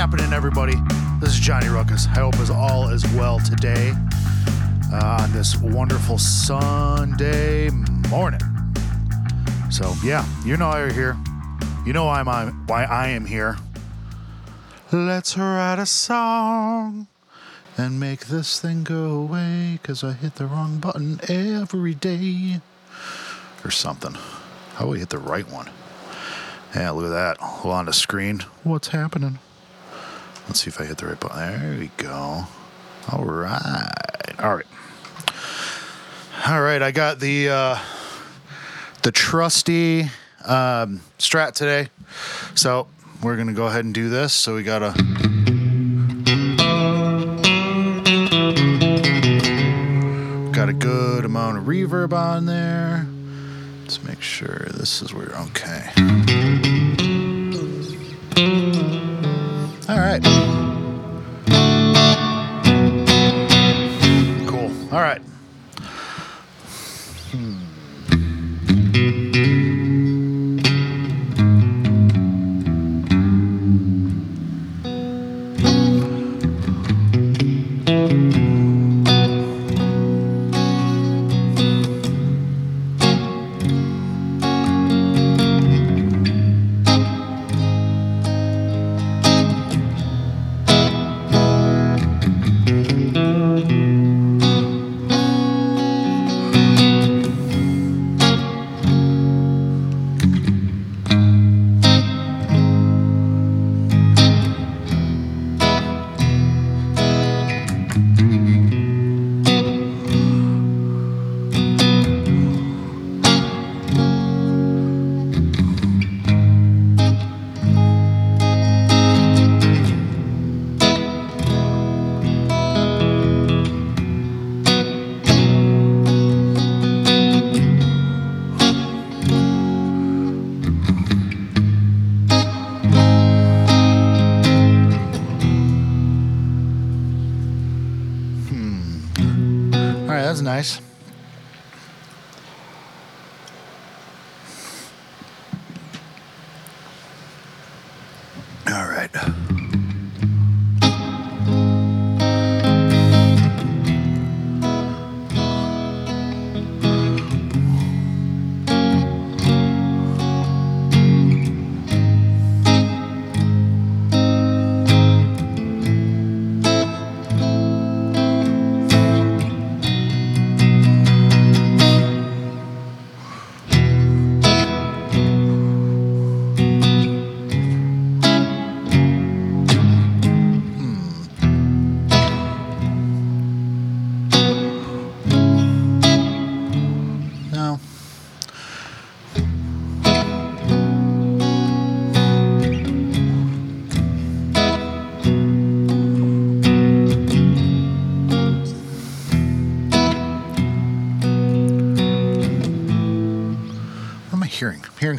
happening, everybody? This is Johnny Ruckus. I hope is all is well today uh, on this wonderful Sunday morning. So yeah, you know you're here. You know I'm, I'm why I am here. Let's write a song and make this thing go away because I hit the wrong button every day or something. How we hit the right one? Yeah, look at that. Hold on the screen. What's happening? Let's see if I hit the right button. There we go. All right. All right. All right. I got the uh, the trusty um, Strat today, so we're gonna go ahead and do this. So we got a. Got a good amount of reverb on there. Let's make sure this is where okay. All right. Cool. All right.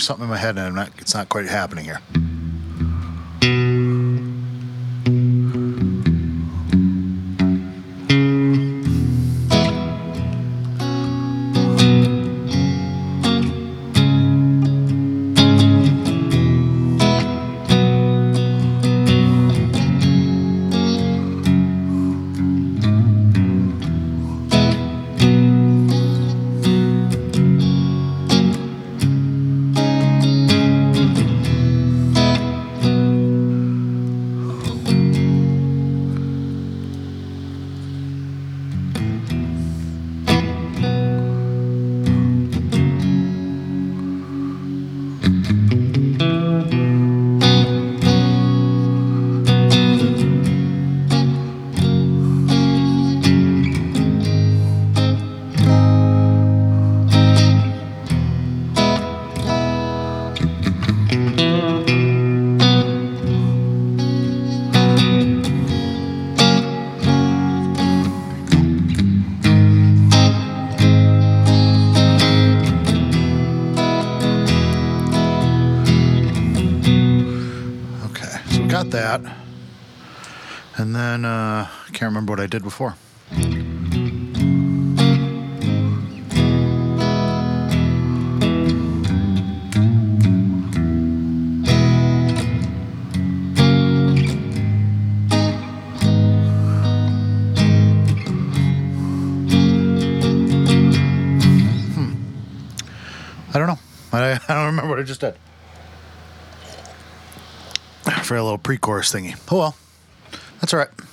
Something in my head and I'm not, it's not quite happening here. then uh, can't remember what I did before. Hmm. I don't know. I, I don't remember what I just did. For a little pre chorus thingy. Oh well that's all right.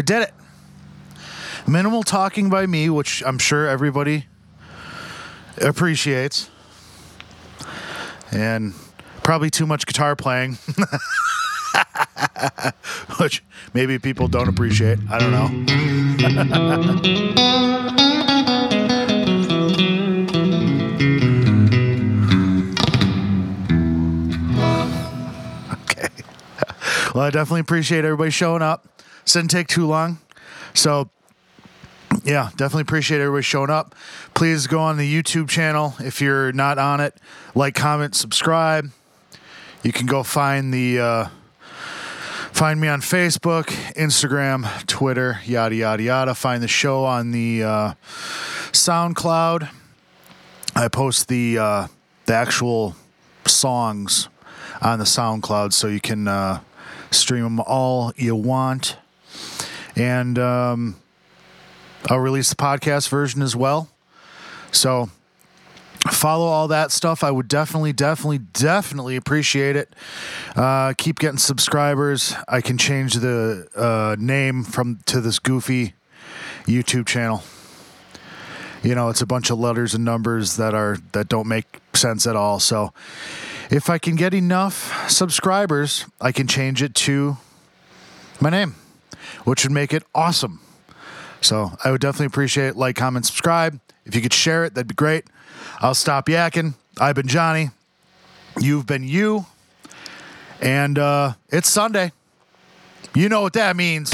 We did it. Minimal talking by me, which I'm sure everybody appreciates. And probably too much guitar playing, which maybe people don't appreciate. I don't know. okay. Well, I definitely appreciate everybody showing up. Didn't take too long. So, yeah, definitely appreciate everybody showing up. Please go on the YouTube channel if you're not on it. Like, comment, subscribe. You can go find the uh, find me on Facebook, Instagram, Twitter, yada yada yada. Find the show on the uh, SoundCloud. I post the uh, the actual songs on the SoundCloud, so you can uh, stream them all you want. And um, I'll release the podcast version as well. So follow all that stuff. I would definitely, definitely, definitely appreciate it. Uh, keep getting subscribers. I can change the uh, name from to this goofy YouTube channel. You know, it's a bunch of letters and numbers that are that don't make sense at all. So, if I can get enough subscribers, I can change it to my name, which would make it awesome. So, I would definitely appreciate like, comment, subscribe. If you could share it, that'd be great. I'll stop yakking. I've been Johnny. You've been you. And uh, it's Sunday. You know what that means.